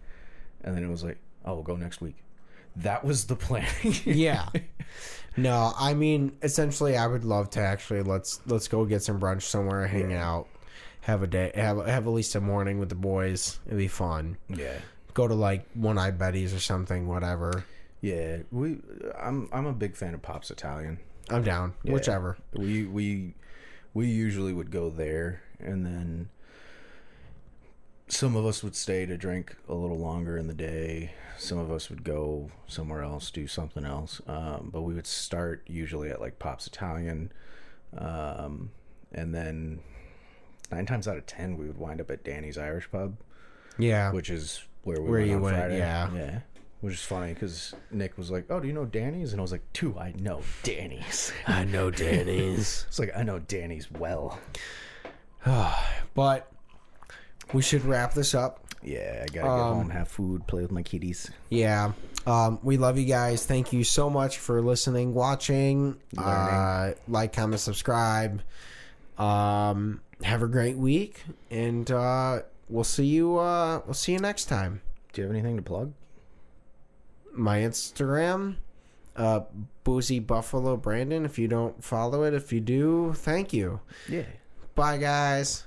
And then it was like, oh, we'll go next week. That was the plan. yeah. No, I mean, essentially, I would love to actually let's let's go get some brunch somewhere, hang out, have a day, have have at least a morning with the boys. It'd be fun. yeah. Go to like One-Eyed Betty's or something, whatever. Yeah, we. I'm I'm a big fan of Pops Italian. I'm down. Whichever. We we we usually would go there, and then some of us would stay to drink a little longer in the day. Some of us would go somewhere else, do something else. Um, but we would start usually at like Pops Italian, um, and then nine times out of ten we would wind up at Danny's Irish Pub, Yeah. which is where we Where went you on went, Friday. yeah. yeah. Which is funny because Nick was like, "Oh, do you know Danny's?" And I was like, "Do I know Danny's?" I know Danny's. It's like I know Danny's well. but we should wrap this up. Yeah, I gotta get Um, home, have food, play with my kitties. Yeah. Um, we love you guys. Thank you so much for listening, watching. Uh, like, comment, subscribe. Um, have a great week, and uh, we'll see you. Uh, we'll see you next time. Do you have anything to plug? My Instagram, uh, Boozy Buffalo Brandon. If you don't follow it, if you do, thank you. Yeah. Bye, guys.